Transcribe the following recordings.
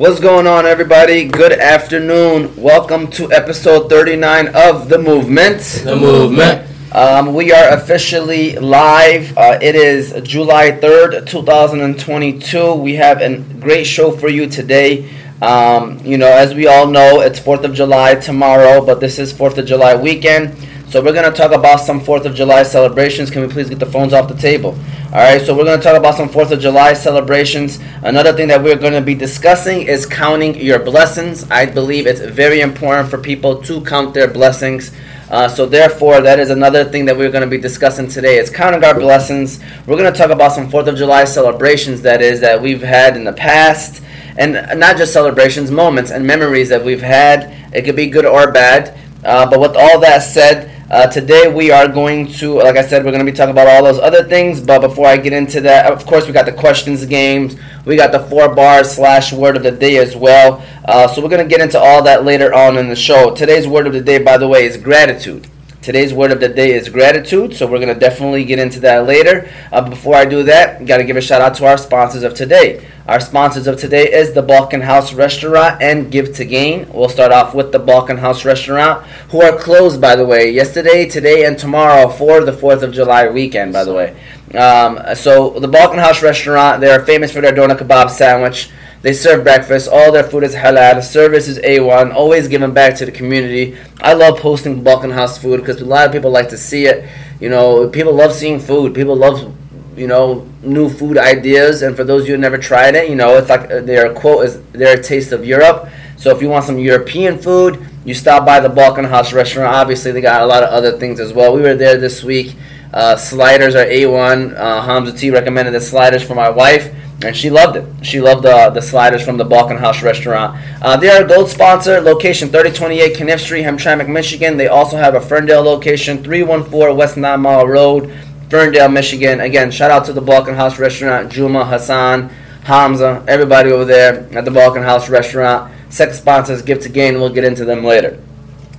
What's going on, everybody? Good afternoon. Welcome to episode 39 of The Movement. The Movement. Um, we are officially live. Uh, it is July 3rd, 2022. We have a great show for you today. Um, you know, as we all know, it's 4th of July tomorrow, but this is 4th of July weekend. So we're going to talk about some 4th of July celebrations. Can we please get the phones off the table? All right, so we're going to talk about some 4th of July celebrations. Another thing that we're going to be discussing is counting your blessings. I believe it's very important for people to count their blessings. Uh, so therefore, that is another thing that we're going to be discussing today. It's counting our blessings. We're going to talk about some Fourth of July celebrations that is that we've had in the past, and not just celebrations, moments and memories that we've had. It could be good or bad. Uh, but with all that said, uh, today we are going to, like I said, we're going to be talking about all those other things. But before I get into that, of course, we got the questions games. We got the four bars slash word of the day as well. Uh, so we're going to get into all that later on in the show. Today's word of the day, by the way, is gratitude. Today's word of the day is gratitude, so we're going to definitely get into that later. Uh, before I do that, got to give a shout out to our sponsors of today. Our sponsors of today is the Balkan House Restaurant and Give to Gain. We'll start off with the Balkan House Restaurant, who are closed, by the way, yesterday, today, and tomorrow for the 4th of July weekend, by the way. Um, so, the Balkan House Restaurant, they're famous for their doner kebab sandwich. They serve breakfast. All their food is halal. Service is A1. Always giving back to the community. I love posting Balkan House food because a lot of people like to see it. You know, people love seeing food. People love, you know, new food ideas. And for those you who never tried it, you know, it's like uh, their quote is their taste of Europe. So if you want some European food, you stop by the Balkan House restaurant. Obviously, they got a lot of other things as well. We were there this week. Uh, sliders are A1. Uh, Hamza T recommended the sliders for my wife and she loved it. She loved the the sliders from the Balkan House restaurant. Uh, they are a gold sponsor. Location 3028 Caniff Street, Hamtramck, Michigan. They also have a Ferndale location, 314 West Nine Mile Road, Ferndale, Michigan. Again, shout out to the Balkan House restaurant, Juma, Hassan, Hamza, everybody over there at the Balkan House restaurant. Second sponsors, Give to Gain. We'll get into them later.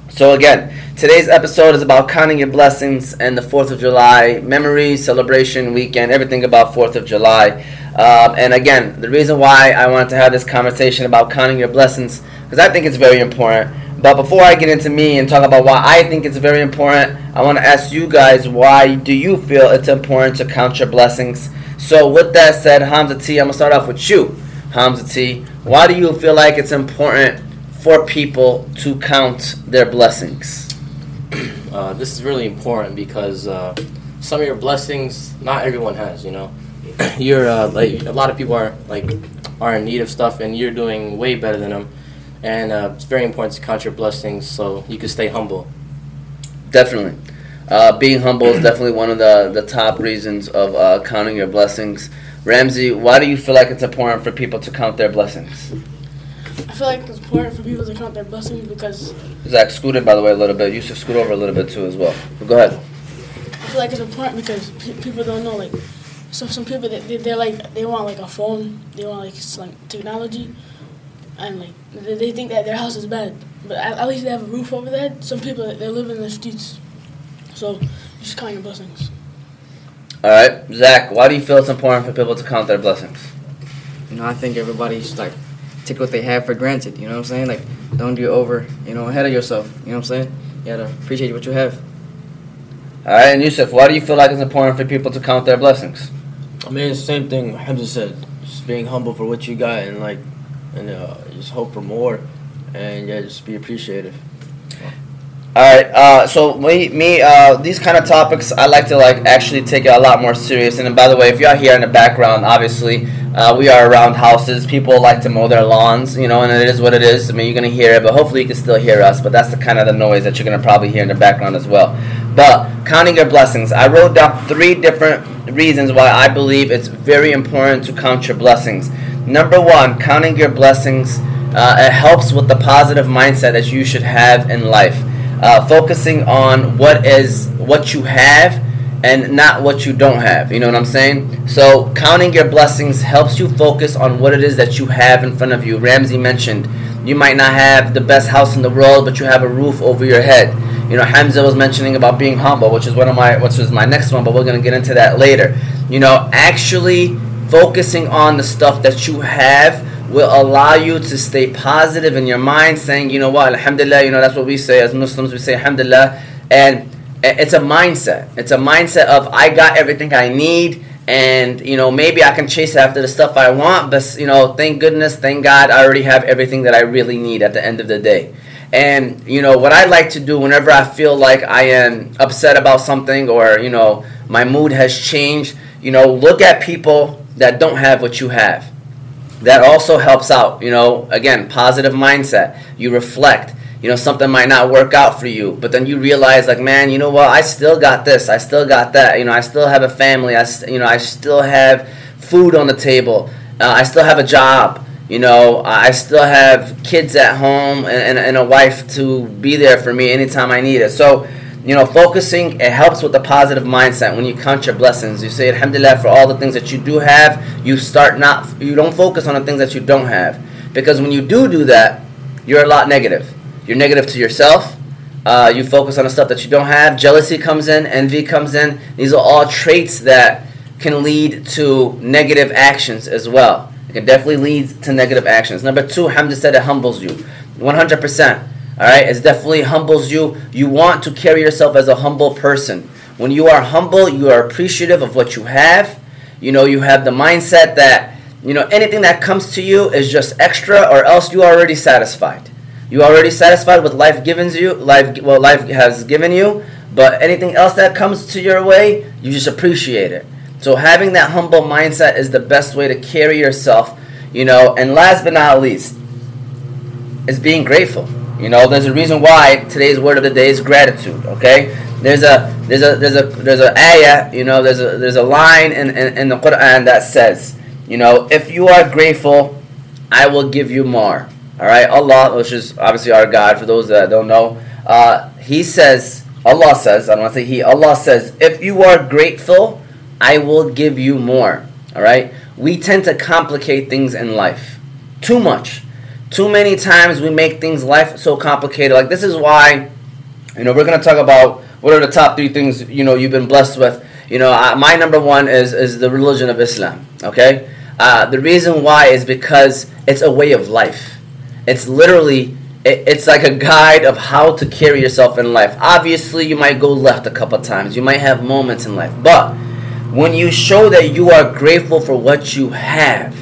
So again, today's episode is about counting your blessings and the 4th of July memory, celebration, weekend, everything about 4th of July. Um, and again, the reason why I wanted to have this conversation about counting your blessings, because I think it's very important. But before I get into me and talk about why I think it's very important, I want to ask you guys why do you feel it's important to count your blessings? So with that said, Hamza T, I'm gonna start off with you, Hamza T. Why do you feel like it's important for people to count their blessings? Uh, this is really important because uh, some of your blessings, not everyone has. You know, you're uh, like a lot of people are like are in need of stuff, and you're doing way better than them. And uh, it's very important to count your blessings so you can stay humble. Definitely. Uh, being humble is definitely one of the, the top reasons of uh, counting your blessings. Ramsey, why do you feel like it's important for people to count their blessings? I feel like it's important for people to count their blessings because Zach, scooted by the way a little bit. Yusuf, scoot over a little bit too as well. But go ahead. I feel like it's important because pe- people don't know like so some people they, they they're like they want like a phone they want like s- like technology and like they, they think that their house is bad but at, at least they have a roof over their head. Some people they live in the streets, so you just count your blessings. All right, Zach, why do you feel it's important for people to count their blessings? You know, I think everybody should like take what they have for granted. You know what I'm saying? Like, don't get over, you know, ahead of yourself. You know what I'm saying? You gotta appreciate what you have. All right, and Yusuf, why do you feel like it's important for people to count their blessings? I mean, it's the same thing Hamza said. Just being humble for what you got and like, and uh, just hope for more, and yeah, just be appreciative. All right, uh, so me, me, uh, these kind of topics, I like to like actually take it a lot more serious. And by the way, if y'all hear in the background, obviously, uh, we are around houses. People like to mow their lawns, you know, and it is what it is. I mean, you're gonna hear it, but hopefully you can still hear us. But that's the kind of the noise that you're gonna probably hear in the background as well. But counting your blessings, I wrote down three different reasons why I believe it's very important to count your blessings. Number one, counting your blessings, uh, it helps with the positive mindset that you should have in life uh, focusing on what is what you have and not what you don't have. You know what I'm saying? So counting your blessings helps you focus on what it is that you have in front of you. Ramsey mentioned you might not have the best house in the world, but you have a roof over your head. You know, Hamza was mentioning about being humble, which is one of my which is my next one, but we're gonna get into that later. You know, actually focusing on the stuff that you have will allow you to stay positive in your mind, saying, you know what, Alhamdulillah, you know, that's what we say as Muslims, we say Alhamdulillah. And it's a mindset. It's a mindset of, I got everything I need and you know maybe I can chase after the stuff I want, but you know thank goodness, thank God, I already have everything that I really need at the end of the day. And you know what I like to do whenever I feel like I am upset about something or you know my mood has changed, you know look at people that don't have what you have. That also helps out. You know again positive mindset. You reflect. You know something might not work out for you but then you realize like man you know what? I still got this. I still got that. You know i still have a family. I you know i still have food on the table. Uh, i still have a job. You know i still have kids at home and, and, and a wife to be there for me anytime i need it. So you know focusing it helps with the positive mindset when you count your blessings you say alhamdulillah for all the things that you do have you start not you don't focus on the things that you don't have because when you do do that you're a lot negative you're negative to yourself. Uh, you focus on the stuff that you don't have. Jealousy comes in, envy comes in. These are all traits that can lead to negative actions as well. It can definitely lead to negative actions. Number two, Hamza said it humbles you. 100%. All right, it definitely humbles you. You want to carry yourself as a humble person. When you are humble, you are appreciative of what you have. You know, you have the mindset that, you know, anything that comes to you is just extra or else you are already satisfied. You already satisfied with life given you, life well life has given you, but anything else that comes to your way, you just appreciate it. So having that humble mindset is the best way to carry yourself, you know. And last but not least, is being grateful. You know, there's a reason why today's word of the day is gratitude. Okay, there's a there's a there's a there's a ayah. You know, there's a there's a line in, in, in the Quran that says, you know, if you are grateful, I will give you more. All right, Allah, which is obviously our God, for those that don't know, uh, He says, Allah says, I don't want to say He, Allah says, if you are grateful, I will give you more. All right, we tend to complicate things in life too much. Too many times we make things life so complicated. Like this is why, you know, we're gonna talk about what are the top three things you know you've been blessed with. You know, uh, my number one is is the religion of Islam. Okay, uh, the reason why is because it's a way of life. It's literally it's like a guide of how to carry yourself in life. Obviously, you might go left a couple times. You might have moments in life, but when you show that you are grateful for what you have,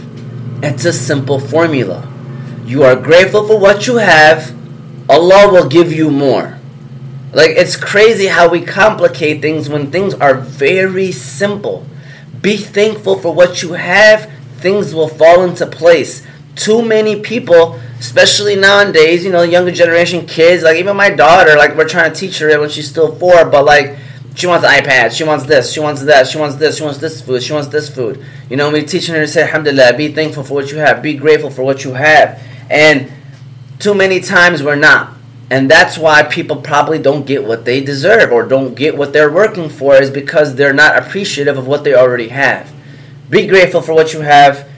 it's a simple formula. You are grateful for what you have, Allah will give you more. Like it's crazy how we complicate things when things are very simple. Be thankful for what you have, things will fall into place. Too many people especially nowadays, you know, younger generation kids, like even my daughter, like we're trying to teach her it when she's still four, but like she wants iPad, she wants this, she wants that, she wants this, she wants this food, she wants this food. You know, we're teaching her to say, Alhamdulillah, be thankful for what you have, be grateful for what you have. And too many times we're not. And that's why people probably don't get what they deserve or don't get what they're working for is because they're not appreciative of what they already have. Be grateful for what you have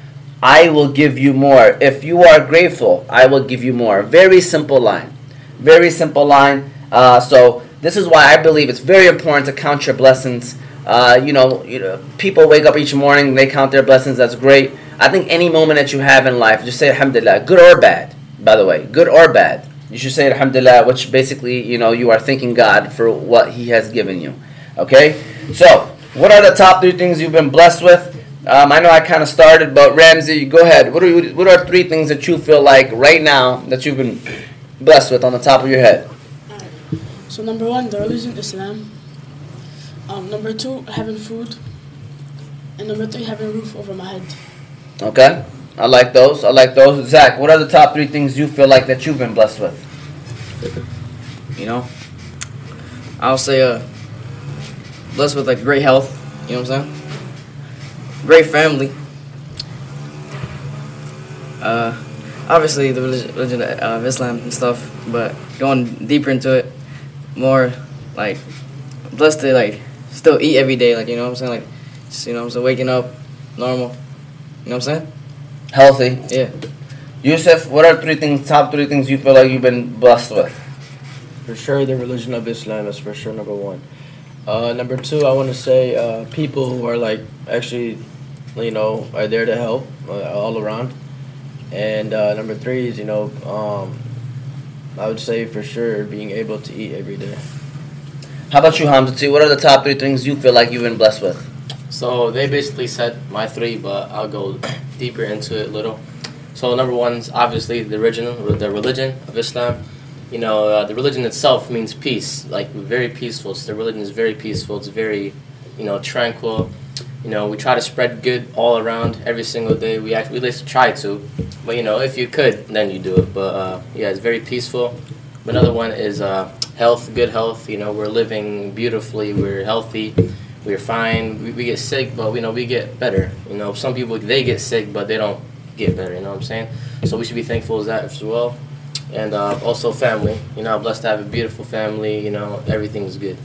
I will give you more. If you are grateful, I will give you more. Very simple line. Very simple line. Uh, so this is why I believe it's very important to count your blessings. Uh, you, know, you know, people wake up each morning, they count their blessings. That's great. I think any moment that you have in life, just say Alhamdulillah, good or bad. By the way, good or bad, you should say Alhamdulillah, which basically, you know, you are thanking God for what He has given you. Okay. So, what are the top three things you've been blessed with? Um, I know I kind of started, but Ramsey, go ahead. What are what are three things that you feel like right now that you've been blessed with on the top of your head? So number one, the religion Islam. Um, number two, having food, and number three, having a roof over my head. Okay, I like those. I like those. Zach, what are the top three things you feel like that you've been blessed with? You know, I'll say uh, blessed with like great health. You know what I'm saying? great family. Uh, obviously the religion of Islam and stuff, but going deeper into it, more like blessed to like still eat every day, like you know what I'm saying, like just, you know I'm saying, waking up normal. You know what I'm saying? Healthy. Yeah. Yusuf, what are three things, top three things you feel like you've been blessed with? For sure, the religion of Islam is for sure number one. Uh, number two, I want to say uh, people who are like actually, you know, are there to help uh, all around. And uh, number three is, you know, um, I would say for sure being able to eat every day. How about you, Hamza? T? What are the top three things you feel like you've been blessed with? So they basically said my three, but I'll go deeper into it a little. So number one is obviously the original, the religion of Islam. You know, uh, the religion itself means peace, like very peaceful. So the religion is very peaceful. It's very, you know, tranquil. You know, we try to spread good all around every single day. We actually at least try to, but you know, if you could, then you do it. But uh, yeah, it's very peaceful. Another one is uh, health, good health. You know, we're living beautifully. We're healthy. We're fine. We, we get sick, but you know, we get better. You know, some people they get sick, but they don't get better. You know what I'm saying? So we should be thankful as that as well. And uh, also family. You know, I'm blessed to have a beautiful family. You know, everything's good.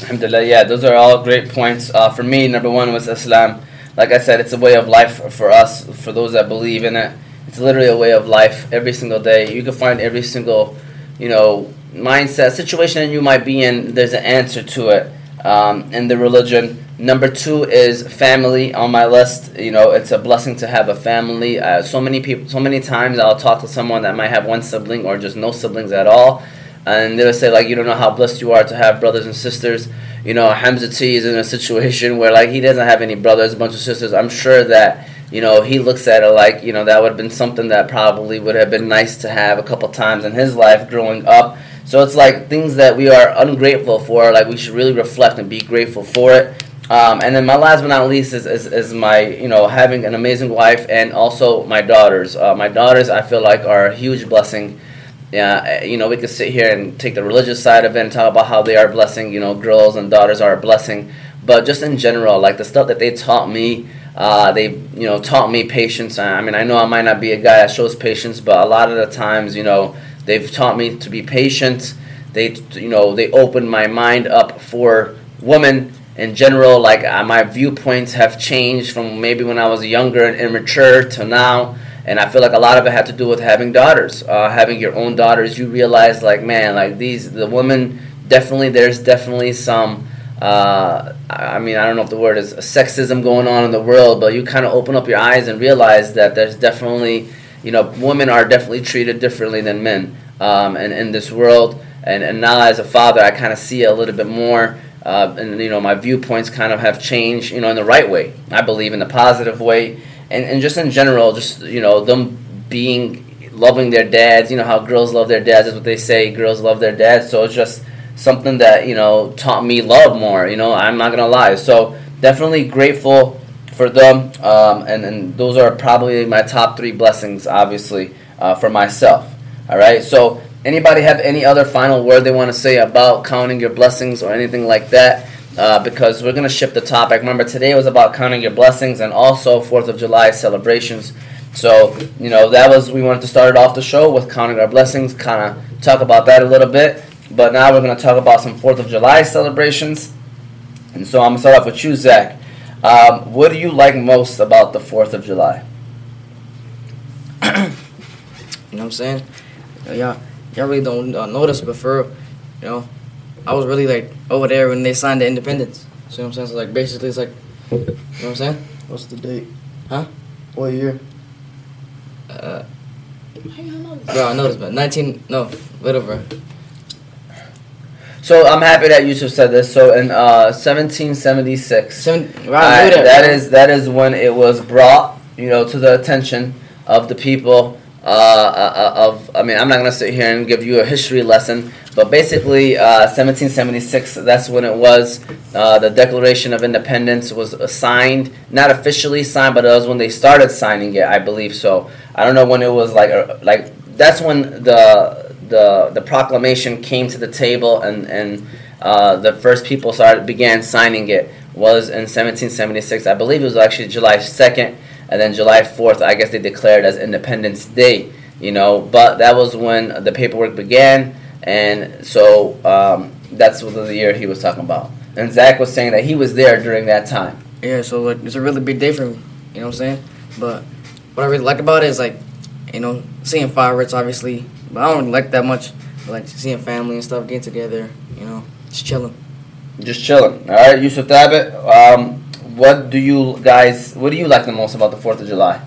Alhamdulillah, yeah, those are all great points. Uh, for me, number one was Islam. Like I said, it's a way of life for us, for those that believe in it. It's literally a way of life every single day. You can find every single, you know, mindset, situation that you might be in, there's an answer to it um, in the religion. Number two is family on my list. You know, it's a blessing to have a family. Uh, so many people, so many times I'll talk to someone that might have one sibling or just no siblings at all, and they'll say like, "You don't know how blessed you are to have brothers and sisters." You know, Hamza T is in a situation where like he doesn't have any brothers, a bunch of sisters. I'm sure that you know he looks at it like you know that would have been something that probably would have been nice to have a couple times in his life growing up. So it's like things that we are ungrateful for. Like we should really reflect and be grateful for it. Um, and then my last but not least is, is, is, my, you know, having an amazing wife and also my daughters. Uh, my daughters, I feel like, are a huge blessing. Yeah, you know, we could sit here and take the religious side of it and talk about how they are blessing. You know, girls and daughters are a blessing. But just in general, like the stuff that they taught me, uh, they, you know, taught me patience. I mean, I know I might not be a guy that shows patience, but a lot of the times, you know, they've taught me to be patient. They, you know, they opened my mind up for women in general, like uh, my viewpoints have changed from maybe when I was younger and immature to now. And I feel like a lot of it had to do with having daughters, uh, having your own daughters. You realize, like, man, like these, the women definitely, there's definitely some, uh, I mean, I don't know if the word is sexism going on in the world, but you kind of open up your eyes and realize that there's definitely, you know, women are definitely treated differently than men um, and in this world. And, and now as a father, I kind of see a little bit more uh, and you know my viewpoints kind of have changed you know in the right way. I believe in the positive way. And, and just in general just you know them being loving their dads you know how girls love their dads is what they say girls love their dads. So it's just something that you know taught me love more you know i'm not gonna lie so definitely grateful for them um, and, and those are probably my top three blessings obviously uh, for myself all right so Anybody have any other final word they want to say about counting your blessings or anything like that? Uh, because we're to shift the topic. Remember, today was about counting your blessings and also 4th of July celebrations. So, you know, that was, we wanted to start off the show with counting our blessings, kind of talk about that a little bit. But now we're going to talk about some 4th of July celebrations. And so I'm going to start off with you, Zach. Um, what do you like most about the 4th of July? you know what I'm saying? Yeah y'all really don't uh, notice, but for you know, I was really like over there when they signed the independence. See what I'm saying? So like basically, it's like, you know what I'm saying? What's the date? Huh? What year? Uh, bro, I know this, but 19, no, whatever. So I'm happy that Yusuf said this. So in uh, 1776, Seven, I, that is that is when it was brought, you know, to the attention of the people uh, uh, of, I mean, I'm not going to sit here and give you a history lesson, but basically, uh, 1776, that's when it was. Uh, the Declaration of Independence was signed, not officially signed, but it was when they started signing it, I believe so. I don't know when it was like, uh, like that's when the, the, the proclamation came to the table and, and uh, the first people started began signing it was in 1776. I believe it was actually July 2nd and then July 4th, I guess they declared as Independence Day, you know, but that was when the paperwork began, and so um, that's what the year he was talking about. And Zach was saying that he was there during that time. Yeah, so like it's a really big day for me, you know what I'm saying? But what I really like about it is like, you know, seeing fireworks obviously, but I don't like that much. like seeing family and stuff, getting together, you know, just chilling. Just chilling. All right, Yusuf Thabit. Um, what do you guys? What do you like the most about the Fourth of July?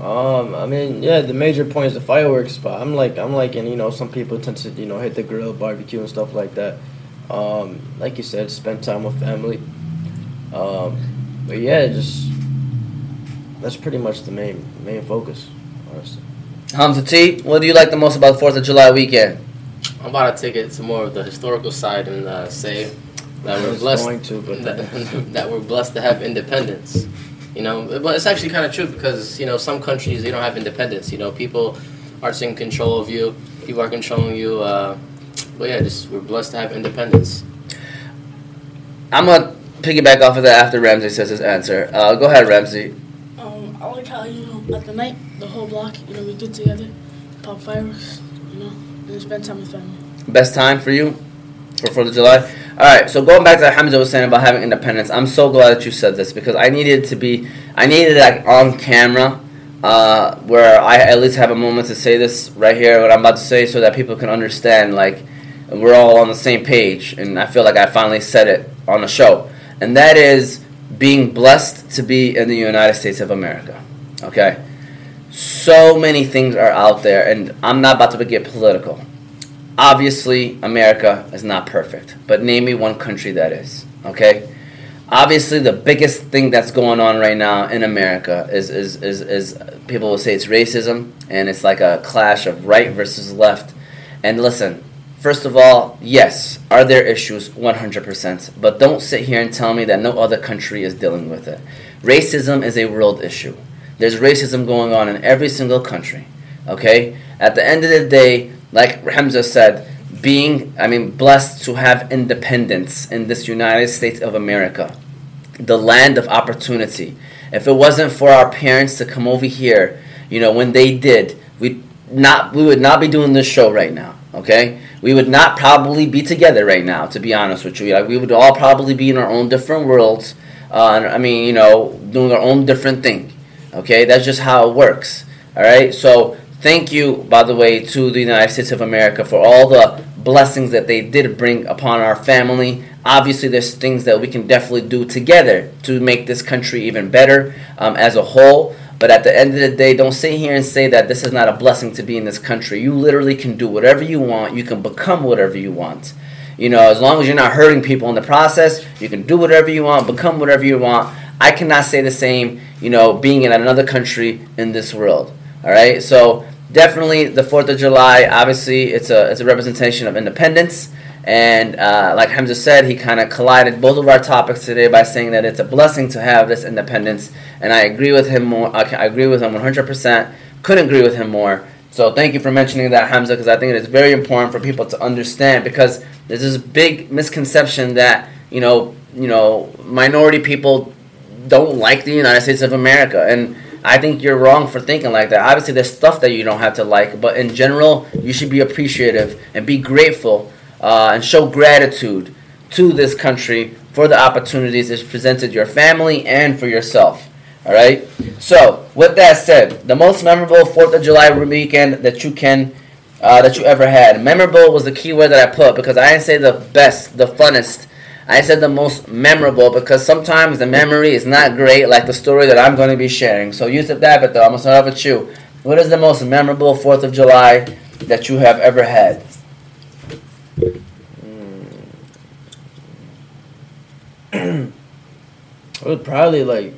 Um, I mean, yeah, the major point is the fireworks, but I'm like, I'm like, and you know, some people tend to, you know, hit the grill, barbecue, and stuff like that. Um, like you said, spend time with family. Um, but yeah, just that's pretty much the main main focus, honestly. Hamza T, what do you like the most about Fourth of July weekend? I'm about to take it to more of the historical side and uh, say that we're blessed going to, but that, that we're blessed to have independence. You know, but it's actually kind of true because you know some countries they don't have independence. You know, people are in control of you. People are controlling you. Uh, but yeah, just we're blessed to have independence. I'm gonna piggyback off of that after Ramsey says his answer. Uh, go ahead, Ramsey. Um, I like how you know at the night the whole block you know we get together, pop fireworks, you know, and spend time with family. Best time for you for Fourth of July. All right. So going back to what Hamza was saying about having independence, I'm so glad that you said this because I needed to be, I needed like on camera, uh, where I at least have a moment to say this right here, what I'm about to say, so that people can understand. Like we're all on the same page, and I feel like I finally said it on the show, and that is being blessed to be in the United States of America. Okay. So many things are out there, and I'm not about to get political obviously America is not perfect, but name me one country that is. Okay, obviously the biggest thing that's going on right now in America is is is, is people will say it's racism and it's like a clash of right versus left. And listen, first of all, yes, are there issues 100%, but don't sit here and tell me that no other country is dealing with it. Racism is a world issue. There's racism going on in every single country. Okay? At the end of the day, like Hamza said, being, I mean, blessed to have independence in this United States of America, the land of opportunity. If it wasn't for our parents to come over here, you know, when they did, we not we would not be doing this show right now. Okay, we would not probably be together right now. To be honest with you, like we would all probably be in our own different worlds. Uh, I mean, you know, doing our own different thing. Okay, that's just how it works. All right, so thank you, by the way, to the United States of America for all the blessings that they did bring upon our family. Obviously, there's things that we can definitely do together to make this country even better um, as a whole. But at the end of the day, don't sit here and say that this is not a blessing to be in this country. You literally can do whatever you want. You can become whatever you want. You know, as long as you're not hurting people in the process, you can do whatever you want, become whatever you want. I cannot say the same, you know, being in another country in this world. All right? So, definitely the Fourth of July. Obviously, it's a it's a representation of independence, and uh, like Hamza said, he kind of collided both of our topics today by saying that it's a blessing to have this independence, and I agree with him more. I, agree with him 100. percent Couldn't agree with him more. So thank you for mentioning that, Hamza, because I think it is very important for people to understand because there's this big misconception that you know you know minority people don't like the United States of America and I think you're wrong for thinking like that. Obviously, there's stuff that you don't have to like, but in general, you should be appreciative and be grateful uh, and show gratitude to this country for the opportunities it's presented your family and for yourself. All right. So, with that said, the most memorable Fourth of July weekend that you can uh, that you ever had. Memorable was the key word that I put because I didn't say the best, the funnest I said the most memorable because sometimes the memory is not great, like the story that I'm going to be sharing. So, Yusuf David, though, I'm going to start off with you. What is the most memorable 4th of July that you have ever had? it would probably like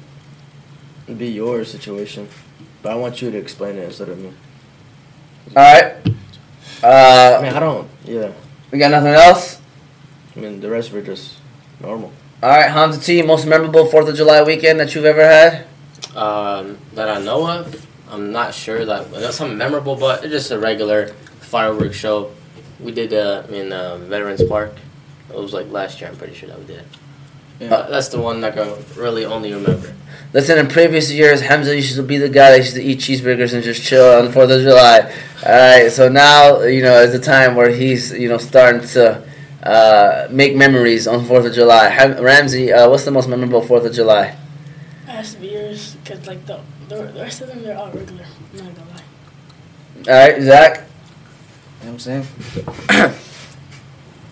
be your situation, but I want you to explain it instead of me. All right. Uh, I mean, I don't. Yeah. We got nothing else. I mean, the rest were just normal. All right, Hamza T. Most memorable Fourth of July weekend that you've ever had? Um, that I know of, I'm not sure that that's something memorable, but it's just a regular fireworks show. We did uh, in uh, Veterans Park. It was like last year. I'm pretty sure that we did. it. Yeah. Uh, that's the one that I can really only remember. Listen, in previous years, Hamza used to be the guy that used to eat cheeseburgers and just chill on the Fourth of July. All right, so now you know is the time where he's you know starting to uh, make memories on Fourth of July. Ham- Ramsey, uh, what's the most memorable Fourth of July? It has to be yours because like the, the the rest of them they're all regular. I'm not gonna lie. All right, Zach. You know what I'm saying?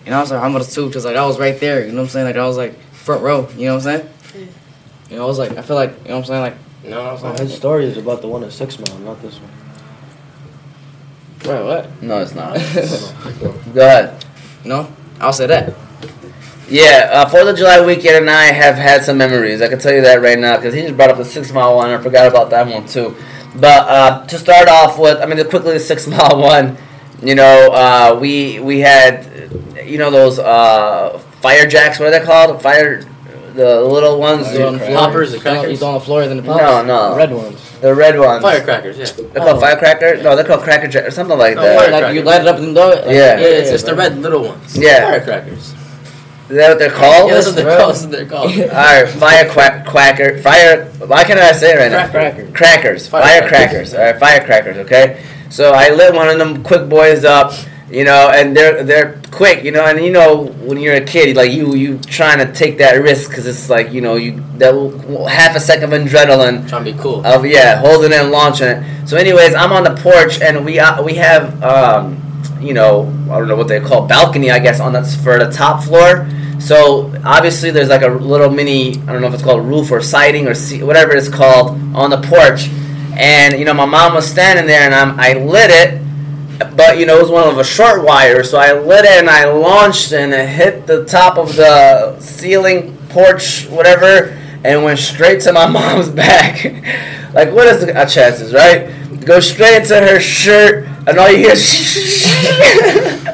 you know, I was like, I'm gonna too, because like I was right there. You know what I'm saying? Like I was like front row. You know what I'm saying? Yeah. You know, I was like, I feel like, you know what I'm saying? Like You know what I'm Oh, saying? his story is about the one at Six Mile, not this one. Right, what? No, it's not. Go. Go ahead. No, I'll say that. Yeah, uh, Fourth of July weekend and I have had some memories. I can tell you that right now because he just brought up the six mile one. I forgot about that one too. But uh, to start off with, I mean, the quickly the six mile one. You know, uh, we we had, you know, those uh, fire jacks. What are they called? Fire, the little ones. He's on the floor. Poppers, the he's on- crackers? He's on the floor, then the pops. No, no, Red ones. The red ones. Firecrackers, yeah. They're called oh. firecracker. No, they're called cracker jack or something like No, that. fire- Like you light it up and throw it. Like, Yeah. Yeah, it's, it's the red little ones. Yeah. Firecrackers. Is that what they're called? Yeah, that's what they're called. That's what they're called. All right, fire quack, quacker, fire. Why can't I say it right now? Cracker. Crackers, Firecrackers. firecrackers. All right, firecrackers. Okay, so I lit one of them quick boys up, you know, and they're they're quick, you know, and you know when you're a kid, like you you trying to take that risk because it's like you know you that half a second of adrenaline Trying to be cool. of yeah holding it and launching it. So, anyways, I'm on the porch and we uh, we have um, you know I don't know what they call balcony I guess on that's for the top floor. So obviously there's like a little mini I don't know if it's called roof or siding or se- whatever it's called on the porch. And you know my mom was standing there and I'm, I lit it, but you know it was one of a short wire, so I lit it and I launched and it hit the top of the ceiling porch whatever and went straight to my mom's back. like what is the uh, chances, right? Go straight into her shirt and all you hear is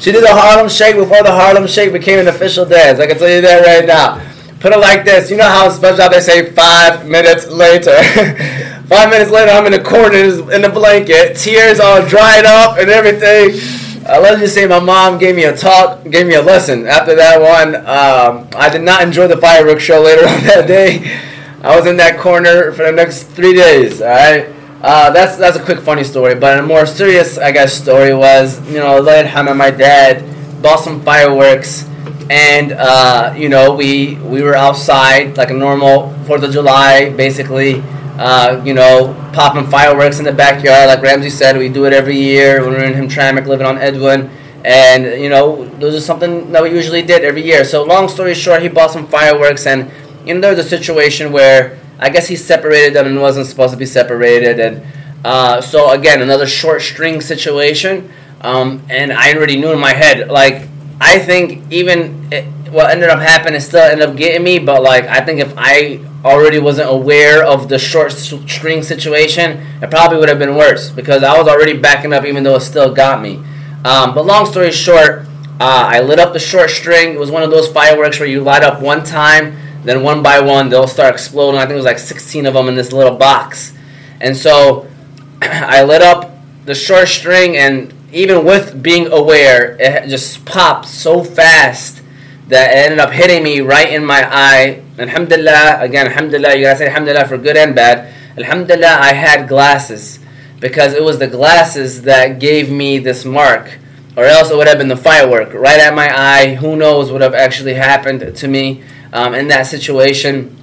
She did the Harlem Shake before the Harlem Shake became an official dance. I can tell you that right now. Put it like this. You know how in SpongeBob they say five minutes later. five minutes later, I'm in the corner in the blanket, tears all dried up and everything. Uh, let's just say my mom gave me a talk, gave me a lesson. After that one, um, I did not enjoy the fireworks show later on that day. I was in that corner for the next three days. All right. Uh, that's that's a quick funny story, but a more serious, I guess, story was you know Ham and my dad bought some fireworks, and uh, you know we we were outside like a normal Fourth of July, basically. Uh, you know, popping fireworks in the backyard, like Ramsey said, we do it every year when we're in Hamtramck, living on Edwin, and you know, those are something that we usually did every year. So, long story short, he bought some fireworks, and you know, there a situation where I guess he separated them and wasn't supposed to be separated, and uh, so again, another short string situation. Um, and I already knew in my head, like I think even it, what ended up happening still ended up getting me, but like I think if I already wasn't aware of the short string situation, it probably would have been worse because I was already backing up, even though it still got me. Um, but long story short, uh, I lit up the short string. It was one of those fireworks where you light up one time, then one by one they'll start exploding. I think it was like 16 of them in this little box, and so I lit up the short string, and even with being aware, it just popped so fast that ended up hitting me right in my eye. Alhamdulillah, again, alhamdulillah, you gotta say alhamdulillah for good and bad. Alhamdulillah, I had glasses because it was the glasses that gave me this mark, or else it would have been the firework right at my eye. Who knows what would have actually happened to me um, in that situation.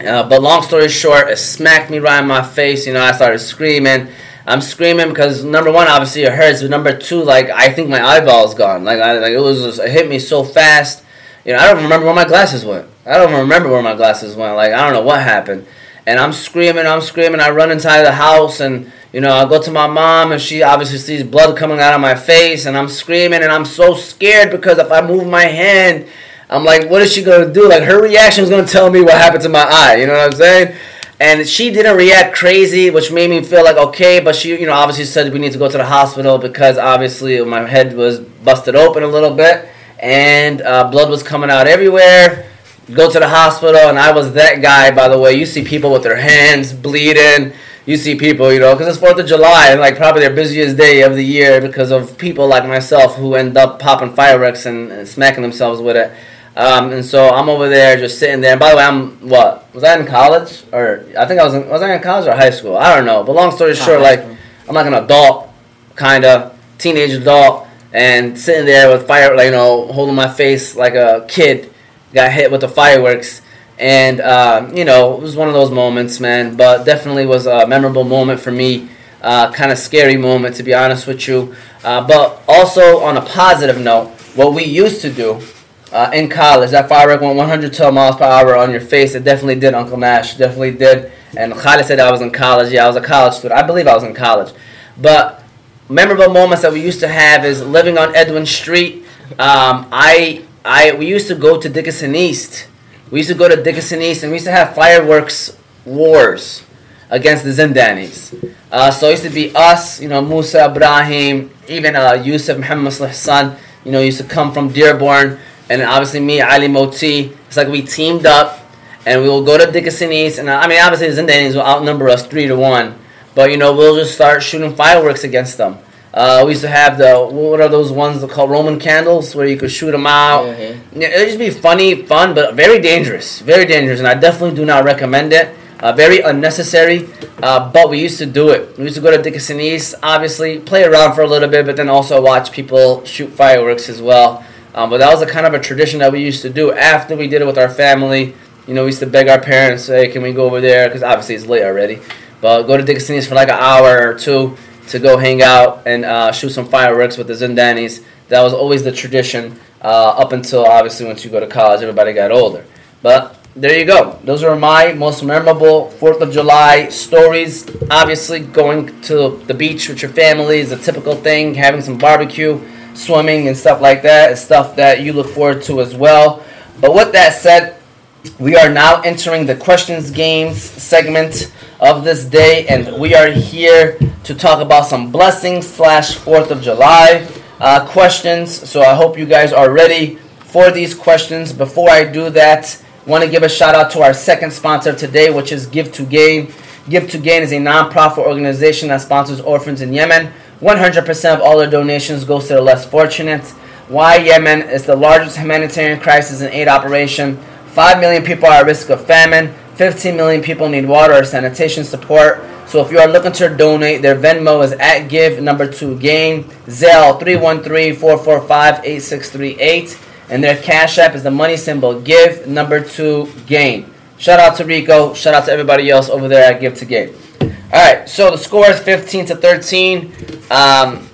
Uh, but long story short, it smacked me right in my face. You know, I started screaming. I'm screaming because number one, obviously it hurts, but number two, like I think my eyeball's gone. Like, I, like it was, just, it hit me so fast. You know, I don't remember where my glasses went. I don't remember where my glasses went. Like I don't know what happened. And I'm screaming, I'm screaming. I run inside the house, and you know, I go to my mom, and she obviously sees blood coming out of my face, and I'm screaming, and I'm so scared because if I move my hand, I'm like, what is she gonna do? Like her reaction is gonna tell me what happened to my eye. You know what I'm saying? And she didn't react crazy, which made me feel like okay. But she, you know, obviously said we need to go to the hospital because obviously my head was busted open a little bit, and uh, blood was coming out everywhere. Go to the hospital, and I was that guy. By the way, you see people with their hands bleeding. You see people, you know, because it's Fourth of July and like probably their busiest day of the year because of people like myself who end up popping fireworks and, and smacking themselves with it. Um, and so I'm over there just sitting there. And by the way, I'm what was I in college or I think I was in, was I in college or high school? I don't know. But long story short, like. I'm like an adult, kind of teenage adult, and sitting there with fire, like you know, holding my face like a kid got hit with the fireworks. And um, you know, it was one of those moments, man. But definitely was a memorable moment for me. Uh, kind of scary moment, to be honest with you. Uh, but also on a positive note, what we used to do uh, in college, that firework went 112 miles per hour on your face. It definitely did, Uncle Nash. Definitely did. And Khalid said I was in college. Yeah, I was a college student. I believe I was in college. But memorable moments that we used to have is living on Edwin Street. Um, I, I, we used to go to Dickinson East. We used to go to Dickinson East, and we used to have fireworks wars against the Zindanis. Uh, so it used to be us, you know, Musa Ibrahim, even uh, Yusuf Muhammad son, you know, used to come from Dearborn, and obviously me, Ali Moti. It's like we teamed up, and we will go to Dickinson East, and uh, I mean, obviously the Zindanis will outnumber us three to one, but you know, we'll just start shooting fireworks against them. Uh, we used to have the what are those ones called Roman candles where you could shoot them out. Yeah, it'd just be funny, fun, but very dangerous. Very dangerous, and I definitely do not recommend it. Uh, very unnecessary, uh, but we used to do it. We used to go to Dickinson East, obviously, play around for a little bit, but then also watch people shoot fireworks as well. Um, but that was a kind of a tradition that we used to do after we did it with our family. You know, we used to beg our parents, "Hey, can we go over there? Because obviously it's late already. But go to East for like an hour or two to go hang out and uh, shoot some fireworks with the Zindanis. That was always the tradition uh, up until obviously once you go to college, everybody got older. But there you go. Those are my most memorable Fourth of July stories. Obviously, going to the beach with your family is a typical thing. Having some barbecue, swimming, and stuff like that is stuff that you look forward to as well. But with that said, we are now entering the questions games segment of this day, and we are here to talk about some blessings slash Fourth of July uh, questions. So I hope you guys are ready for these questions. Before I do that, want to give a shout out to our second sponsor today, which is Give to Gain. Give to Gain is a non-profit organization that sponsors orphans in Yemen. 100% of all their donations goes to the less fortunate. Why Yemen is the largest humanitarian crisis and aid operation. 5 million people are at risk of famine. 15 million people need water or sanitation support. So if you are looking to donate, their Venmo is at give number two gain. Zelle 313-445-8638. And their Cash App is the money symbol give number two gain. Shout out to Rico. Shout out to everybody else over there at Give to Gain. All right, so the score is 15 to 13. Um,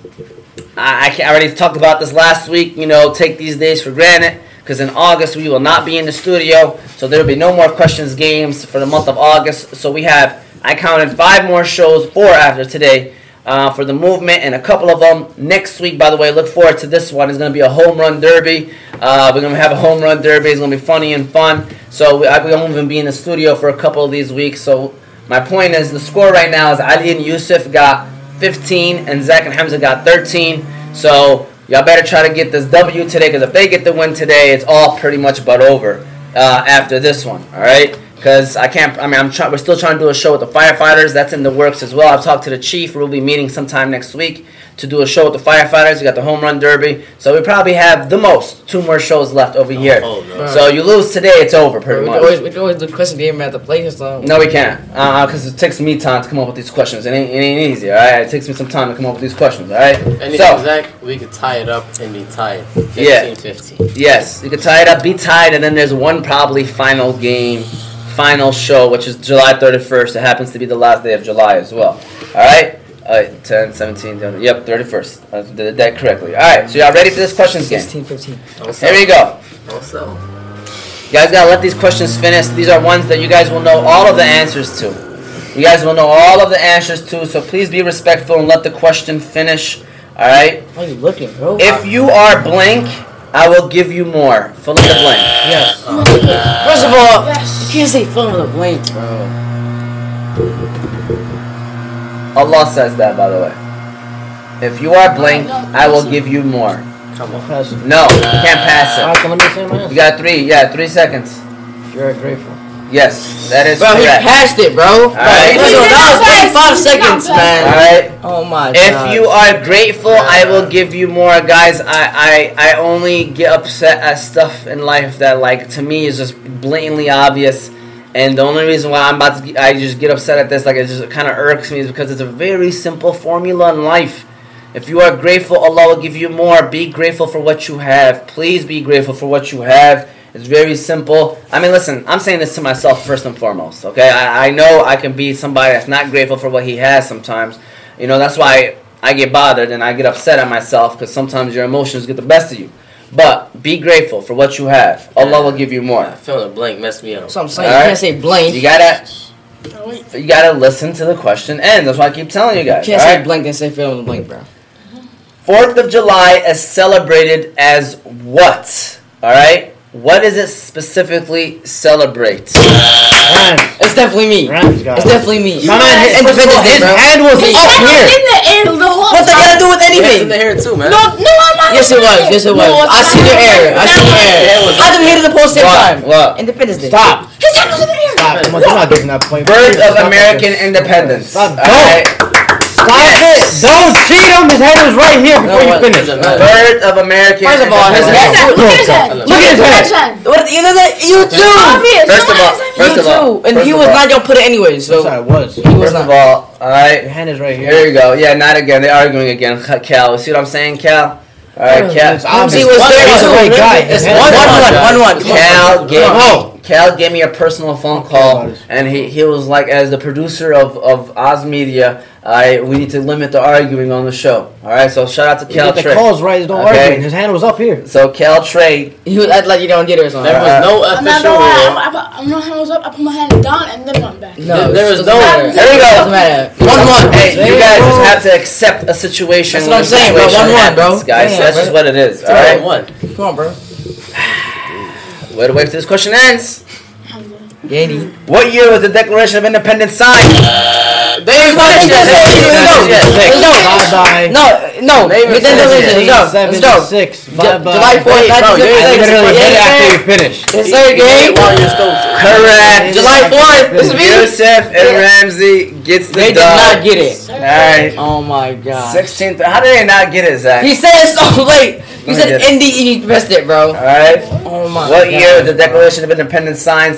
I, I already talked about this last week. You know, take these days for granted because in August we will not be in the studio, so there will be no more questions games for the month of August. So we have I counted five more shows, four after today. Uh, for the movement and a couple of them next week. By the way, look forward to this one. It's going to be a home run derby. Uh, we're going to have a home run derby. It's going to be funny and fun. So we, I, we won't even be in the studio for a couple of these weeks. So my point is the score right now is Ali and Yusuf got 15 and Zach and Hamza got 13. So y'all better try to get this W today because if they get the win today, it's all pretty much but over uh, after this one. All right. Because I can't. I mean, I'm trying. We're still trying to do a show with the firefighters. That's in the works as well. I've talked to the chief. We'll be meeting sometime next week to do a show with the firefighters. We got the home run derby. So we probably have the most two more shows left over here. Oh, bro. So you lose today, it's over We pretty could much. always, we could always do question game at the place and stuff. No, we can't. Uh, uh, because it takes me time to come up with these questions. It ain't, it ain't easy, all right? It takes me some time to come up with these questions, all right? Anything, So, Zach, we could tie it up and be tied. 15 Yeah. 15. yes, you could tie it up, be tied, and then there's one probably final game, final show, which is July 31st. It happens to be the last day of July as well, all right? Uh, 10, 17, 10, yep, 31st. I did that correctly. All right, so y'all ready for this questions game? 16, 15. Here we go. Also, You guys gotta let these questions finish. These are ones that you guys will know all of the answers to. You guys will know all of the answers to, so please be respectful and let the question finish. Alright? Why are you looking, bro? If you are blank, I will give you more. Fill in the blank. yes. First of all, Yes. you can't say fun with a blank, bro. Allah says that, by the way. If you are blank, I will give you more. come on. Pass it. No, you can't pass it. so let me say my You got three, yeah, three seconds. You're grateful. Yes, that is Bro, he passed it, bro. Bro, Alright. first of that was 35 seconds, man. Alright? Oh my god. If you are grateful, I will give you more, guys. I, I I only get upset at stuff in life that like to me is just blatantly obvious, and the only reason why I'm about to get- I just get upset at this like it just kind of irks me is because it's a very simple formula in life. If you are grateful, Allah will give you more. Be grateful for what you have. Please be grateful for what you have. It's very simple. I mean, listen, I'm saying this to myself first and foremost. Okay, I, I know I can be somebody that's not grateful for what he has sometimes. You know, that's why I get bothered and I get upset at myself because sometimes your emotions get the best of you. But be grateful for what you have. Allah will give you more. Fill in the blank messed me up. So I'm saying, Alright. you can't say blank. You gotta, Oh. You gotta listen to the question end. That's why I keep telling you guys. Can't all say right? blank and say fill in the blank, bro. Fourth of July is celebrated as what? All right. What does it specifically celebrate? Rams. It's definitely me. Rams got It's definitely me. My man, his, first of Independence Day, his hand was His up hand was here. in the air the whole What's that got to do with Yes, in the hair too, man. No, no, I'm not. Yes, it was. Yes, it was. No, I see your air. I see your air. How did we hit the post same What? time? What? Independence Day. Stop. His hand was in the air. Stop. Come on, you're not giving that point. Birth of American independence. Stop. All right. Stop it. Don't cheat him. His hand was right here before No, you what? finish. Doesn't. Birth of American First of all, his independence. hand- Look at his hand. Look at his hand. hand. What? You know that? You too. Obvious. First of all, first you of all, too. And he was not gonna put it anyway. Yes, So I was. he was First not. of all, all Your right. hand is right Here here. you go. Yeah, not again. They're arguing again. Cal, see what I'm saying, Cal? All right, Cal. It's MC obvious. was there He's too. the right guy. It's His one, hand one, is one, right. one, one. Come on. Cal gave Come on. me, Cal gave me a personal phone call, and he, he was like, as the producer of, of Oz Media, I we need to limit the arguing on the show. All right, so shout out to You Cal get the calls right. Don't Okay. argue. His hand was up here. So Cal Trey, He was act like you don't get it or something. There was uh, no I'm not official gonna lie. rule. I, I, I'm not hands up. I put my hand down and then went back. No, There- there it was no- There we go. One one. hey, you guys bro. just have to accept a situation. That's what I'm saying, bro. One-one, bro. happens, Guys, Damn, that's bro. just what it is. All All right, right, one. Come on, bro. Wait to wait till this question ends. Gady. What year was the Declaration of Independence signed? They ain't finished yet. They ain't Let's finished go. yet. Let's go. Bye bye. No, no. Name We it did first, the yeah. Let's go. Let's go. 76. Ju- Bye bye. July 4th, Wait, bro, you ain't I literally hit it after you Yes, finished. sir, You did Gabe. it while you're still. Correct. July 4th. This is me. Yusuf and Ramsey gets the They did dub. not get it. All right. Oh my god. 16th. How did they not get it, Zach? He said it so late. He Let me said get it. NDE you missed it, bro. All right. Oh my What god. year was the Declaration of Independence signed?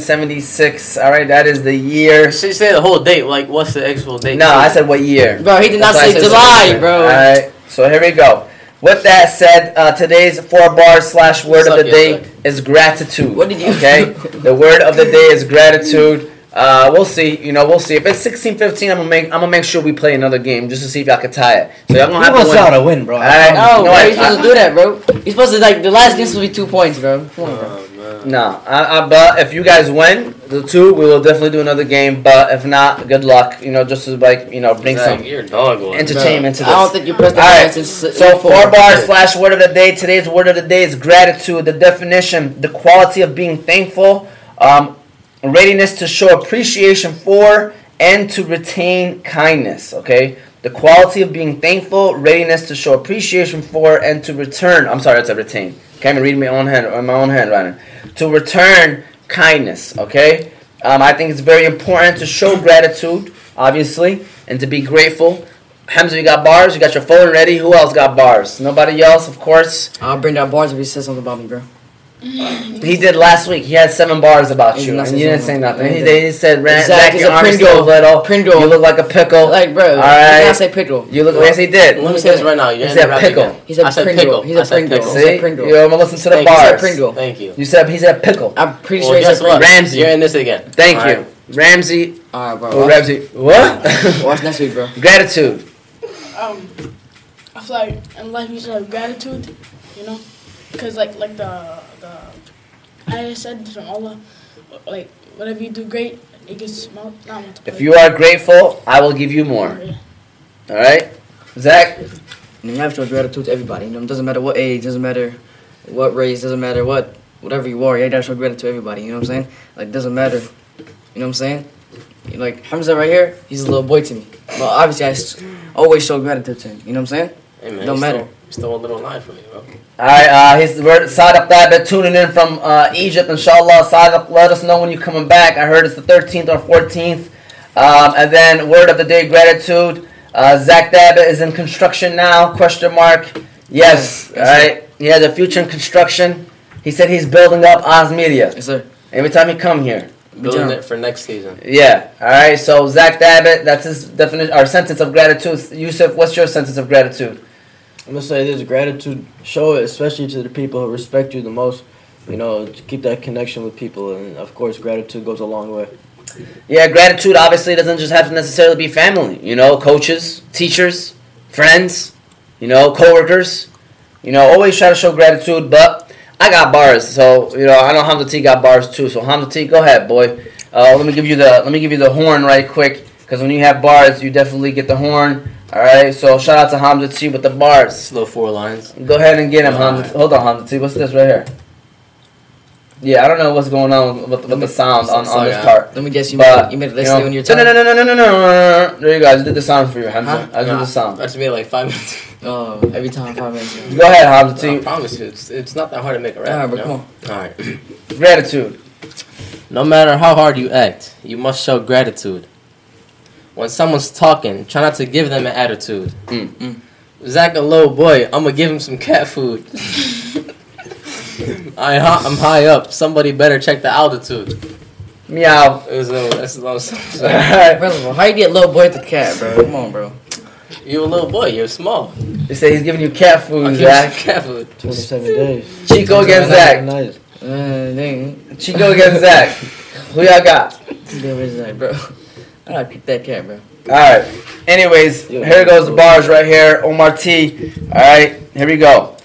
1776. All right, that is the year. She said the whole date. Like, what's the actual date? No, I said what year. Bro, he did not That's why I say July, bro. All right. So here we go. With that said, uh, today's four bar slash word of the it, day suck is gratitude. What did you- Okay. the word of the day is gratitude. Uh, we'll see. You know, we'll see. If it's 16-15, I'm gonna make. I'm gonna make sure we play another game just to see if y'all can tie it. So y'all gonna have to wants win. y'all to win, bro. All right. No, No, bro, you're supposed to do that, bro. You're supposed to like the last game supposed to be two points, bro. Come on, bro. Man. No, I, I, but if you guys win the two, we will definitely do another game. But if not, good luck. You know, just to like you know bring Zach, some you're dog. one. entertainment to I don't think you pressed the All right, button So four. four bar slash word of the day. Today's word of the day is gratitude. The definition: the quality of being thankful, um, readiness to show appreciation for, and to retain kindness. Okay. The quality of being thankful, readiness to show appreciation for, and to return. I'm sorry, that's a retain. Can't even read my own hand, my own handwriting. To return kindness. Okay. Um, I think it's very important to show gratitude, obviously, and to be grateful. Hamza, you got bars? You got your phone ready? Who else got bars? Nobody else, of course. I'll bring down bars if he says something about me, bro. He did last week. He had seven bars about He you, and you didn't say something. nothing. He, He said, "Ran, Zach Zach, is your a arm's Pringle. still little. Pringle. You look like a pickle. Like, bro, All you say pickle. You look. Yes, he did. Let me say this right now. You're He said pickle. again. He said I said Pringle. pickle. He said I Pringle. pickle. He See, Pringle. you I'm gonna listen to the Thank you. He said bars. Pringle. Thank you. You said he said a pickle. I'm pretty Well, sure he said what? Pringle. Ramsey. You're in this again. Thank All you, right. Ramsey. Alright, bro. Oh, Ramsey. What? watch next week, bro. Gratitude. Um, I feel like in life you should have gratitude, you know, because like like the the I said from Allah, like whatever you do great, it gets not multiplied. If you are grateful, I will give you more. Yeah. All right, Zach. And you have to show gratitude to everybody. You know, it doesn't matter what age, doesn't matter what race, doesn't matter what whatever you are. You gotta show gratitude to everybody. You know what I'm saying? Like, doesn't matter. You know what I'm saying? You know, Like Hamza right here, he's a little boy to me. But obviously, I always show gratitude to him. You know what I'm saying? Hey, man. Don't you matter. Still, you still a little line for me, bro. All right, uh, his word Sadaq Thabit tuning in from uh, Egypt. Inshallah, Sadaq, let us know when you're coming back. I heard it's the 13th or 14th. Um, and then word of the day, gratitude. Uh, Zach Thabit is in construction now? Question mark. Yes. Yes, All right. He has a future in construction. He said he's building up Oz Media Yes, sir. every time he come here. Building it for next season. Yeah. All right. So Zach Thabit, that's his definition or sentence of gratitude. Yusuf, what's your sentence of gratitude? I'm gonna say this: gratitude. Show it, especially to the people who respect you the most. You know, keep that connection with people, and of course, gratitude goes a long way. Yeah, gratitude obviously doesn't just have to necessarily be family. You know, coaches, teachers, friends, you know, coworkers. You know, always try to show gratitude. But I got bars, so you know I know Hamza T got bars too. So Hamza T, go ahead, boy. Uh, let me give you the let me give you the horn right quick, because when you have bars, you definitely get the horn. All right. So shout out to Hamza T with the bars. Slow four lines. Go ahead and get him, All Hamza. right. Hold on, Hamza T. What's this right here? Yeah, I don't know what's going on with, with the sound on, on this I- part. Let me guess, you But made, you made it you know, when you're no, no, no, no, no, no, no. There you go. I just did the sound for you, Hamza. Huh? I did Nah, the sound. I just made like five minutes. Oh, every time five minutes. Go ahead, Hamza I T. promise you, it's, it's not that hard to make a rap. Alright, bro, you come on. All right. Gratitude. No matter how hard you act, you must show gratitude. When someone's talking, try not to give them an attitude. Mm. Mm. Zach a little boy, I'ma give him some cat food. I, I'm high up. Somebody better check the altitude. Meow. It was a, that's a long song. First of all, how you get little boy with the cat, bro? Come on, bro. You a little boy. You're small. They say he's giving you cat I'll food, give you some Zach. cat food. 27 days. Chico against Zach. Nice. Uh, dang. Chico against Zach. Who y'all got? There is that, bro. I gotta kick that camera. All right. Anyways, here goes the bars right here. Omar T. All right. Here we go.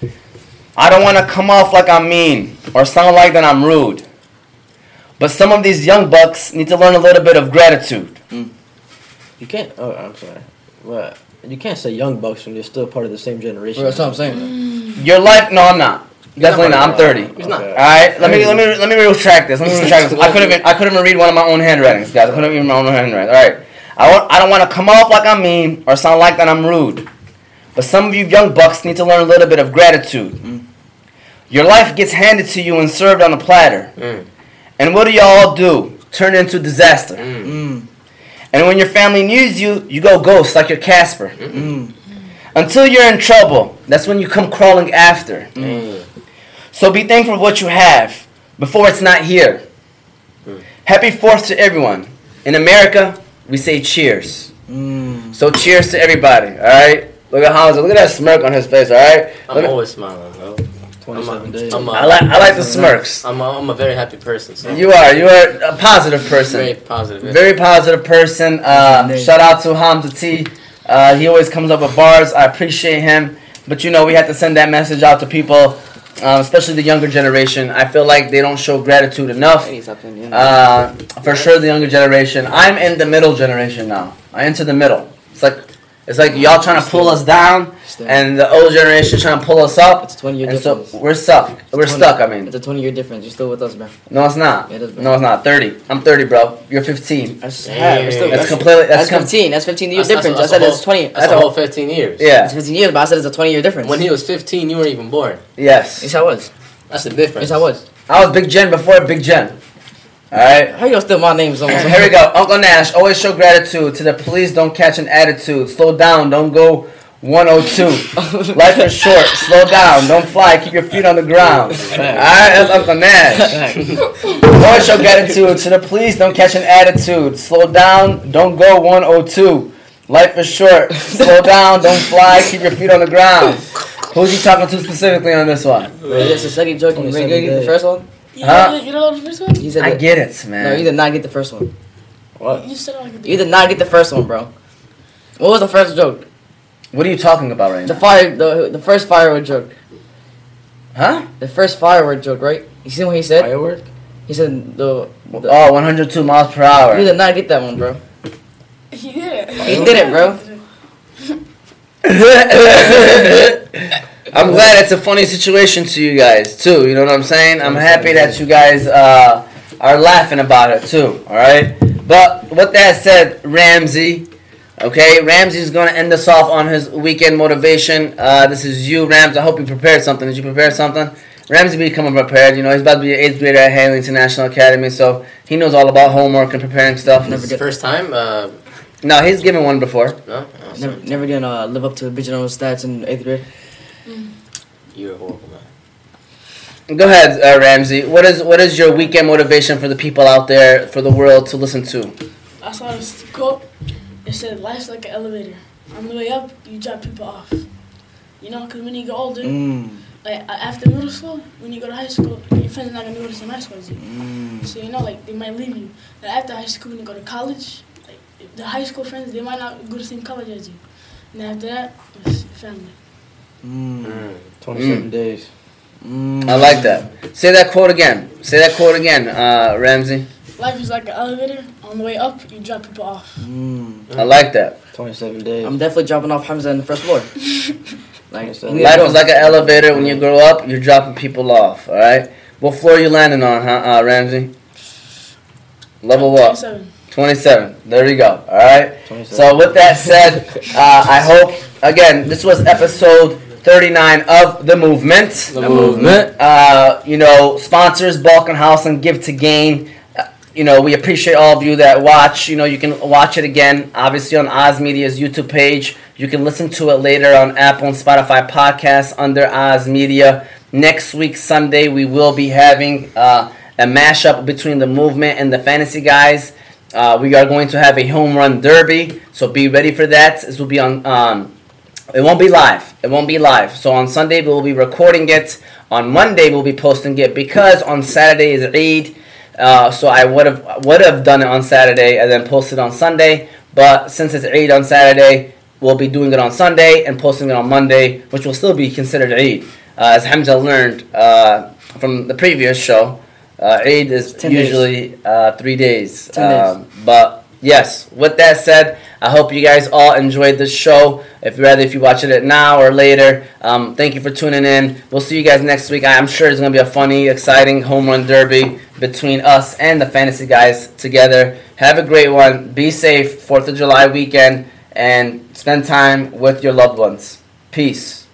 I don't want to come off like I'm mean or sound like that I'm rude. But some of these young bucks need to learn a little bit of gratitude. Hmm. You can't. Oh, I'm sorry. What? You can't say young bucks when you're still part of the same generation. Bro, that's what I'm saying. Your life? No, I'm not. Definitely not. I'm 30. He's not. All right, let me let me let me retract this. Let me retract this. I couldn't even I couldn't even read one of my own handwritings, guys. I couldn't even read my own handwriting. All right, I want I don't want to come off like I'm mean or sound like that I'm rude, but some of you young bucks need to learn a little bit of gratitude. Your life gets handed to you and served on a platter, Mm. and what do y'all do? Turn into disaster. Mm. Mm. And when your family needs you, you go ghost like your Casper. Mm. Until you're in trouble, that's when you come crawling after. So be thankful for what you have before it's not here. Mm. Happy Fourth to everyone. In America, we say cheers. Mm. So cheers to everybody. All right. Look at Hamza. Look at that smirk on his face. All right. I'm Let me- always smiling, bro. 27 I'm a, days. I'm a, I like I like the smirks. I'm a, I'm a very happy person. So You are you are a positive person. very positive. Very positive person. Uh, shout out to Hamza T. Uh, he always comes up with bars. I appreciate him. But you know, we have to send that message out to people, um, especially the younger generation. I feel like they don't show gratitude enough. Uh, for sure, the younger generation. I'm in the middle generation now. I enter the middle. It's like y'all trying to pull us down, and the old generation trying to pull us up. It's a 20 year And so difference. we're stuck. We're 20 stuck. I mean, It's a 20 year difference. You're still with us, bro. no, it's not. It is, bro. No, it's not. Thirty. I'm thirty, bro. You're 15. That's, Yeah, we're still, that's That's completely. That's, That's com- 15. That's 15 years That's- that's- difference. that's I said a it's 20. That's That's a a whole 15 years. Yeah. It's 15 years, but I said it's a 20 year difference. When he was 15, you weren't even born. Yes. Yes, I was. That's the difference. Yes, I was. I was Big Jen before Big Jen. All right. How you gonna steal my name so much? Here we go. Uncle Nash, always show gratitude to the police. Don't catch an attitude. Slow down. Don't go 102. Life is short. Slow down. Don't fly. Keep your feet on the ground. All right, that's Uncle Nash. Always show gratitude to the police. Don't catch an attitude. Slow down. Don't go 102. Life is short. Slow down. Don't fly. Keep your feet on the ground. Who's he talking to specifically on this one? Wait, That's a second joke. You 27 the first one? You, Huh? know, you know the first one? He said I that- get it, man. No, you did not get the first one. What? You said it like a You did not get the first one, bro. What was the first joke? What are you talking about right now? The now? fire, the the first firework joke. Huh? The first firework joke, right? You see what he said? Firework? He said the. Oh, the Oh, 102 miles per hour. you did not get that one, bro. He did it. He did it, bro. I'm glad it's a funny situation to you guys too. You know what I'm saying? I'm happy that you guys uh, are laughing about it too. All right. But with that said, Ramsey. Okay, Ramsey's gonna end us off on his weekend motivation. Uh, this is you, Rams. I hope you prepared something. Did you prepare something? Ramsey becoming prepared. You know, he's about to be an eighth grader at Haley International Academy, so he knows all about homework and preparing stuff. Never This get- the first time? Uh, No, he's given one before. no? Oh. Never, never gonna uh, live up to original stats in eighth grade. You're a horrible man. Go ahead, uh, Ramsey. What is what is your weekend motivation for the people out there, for the world to listen to? I saw this quote. It said, "Life's like an elevator. On the way up, you drop people off. You know, because when you get older, Mm. like after middle school, when you go to high school, your friends are not gonna go to the same high school as you. Mm. So you know, like they might leave you. And after high school, when you go to college, like the high school friends, they might not go to the same college as you. And after that, it's family. Mm. Mm. 27 Mm. days. Mm. I like that. Say that quote again. Say that quote again, uh, Ramsey. Life is like an elevator. On the way up, you drop people off. Mm. I like that. 27 days. I'm definitely dropping off Hamza on the first floor. like, Yes, sir. we need to Life go. is like an elevator. When you grow up, you're dropping people off. All right. What floor you landing on, huh, uh, Ramsey? Level what? 27. 27. There you go. All right. 27. So with that said, uh, I hope again this was episode 39 of the movement. The movement. Uh, you know, sponsors Balkan House and Give to Gain. Uh, You know, we appreciate all of you that watch. You know, you can watch it again, obviously on Oz Media's YouTube page. You can listen to it later on Apple and Spotify podcasts under Oz Media. Next week, Sunday, we will be having uh, a mashup between the movement and the fantasy guys. Uh, we are going to have a home run derby, so be ready for that. This will be on. Um, it won't be live. It won't be live. So on Sunday we'll be recording it. On Monday we'll be posting it because on Saturday is Eid. Uh, so I would have would have done it on Saturday and then posted on Sunday. But since it's Eid on Saturday, we'll be doing it on Sunday and posting it on Monday, which will still be considered Eid. Uh, as Hamza learned uh, from the previous show, uh, Eid is 10 days. usually uh, three days. 10 days. Um, but yes, with that said, I hope you guys all enjoyed this show. If rather if you watch it now or later, um, thank you for tuning in. We'll see you guys next week. I'm sure it's gonna be a funny, exciting home run derby between us and the fantasy guys together. Have a great one. Be safe. Fourth of July weekend, and spend time with your loved ones. Peace.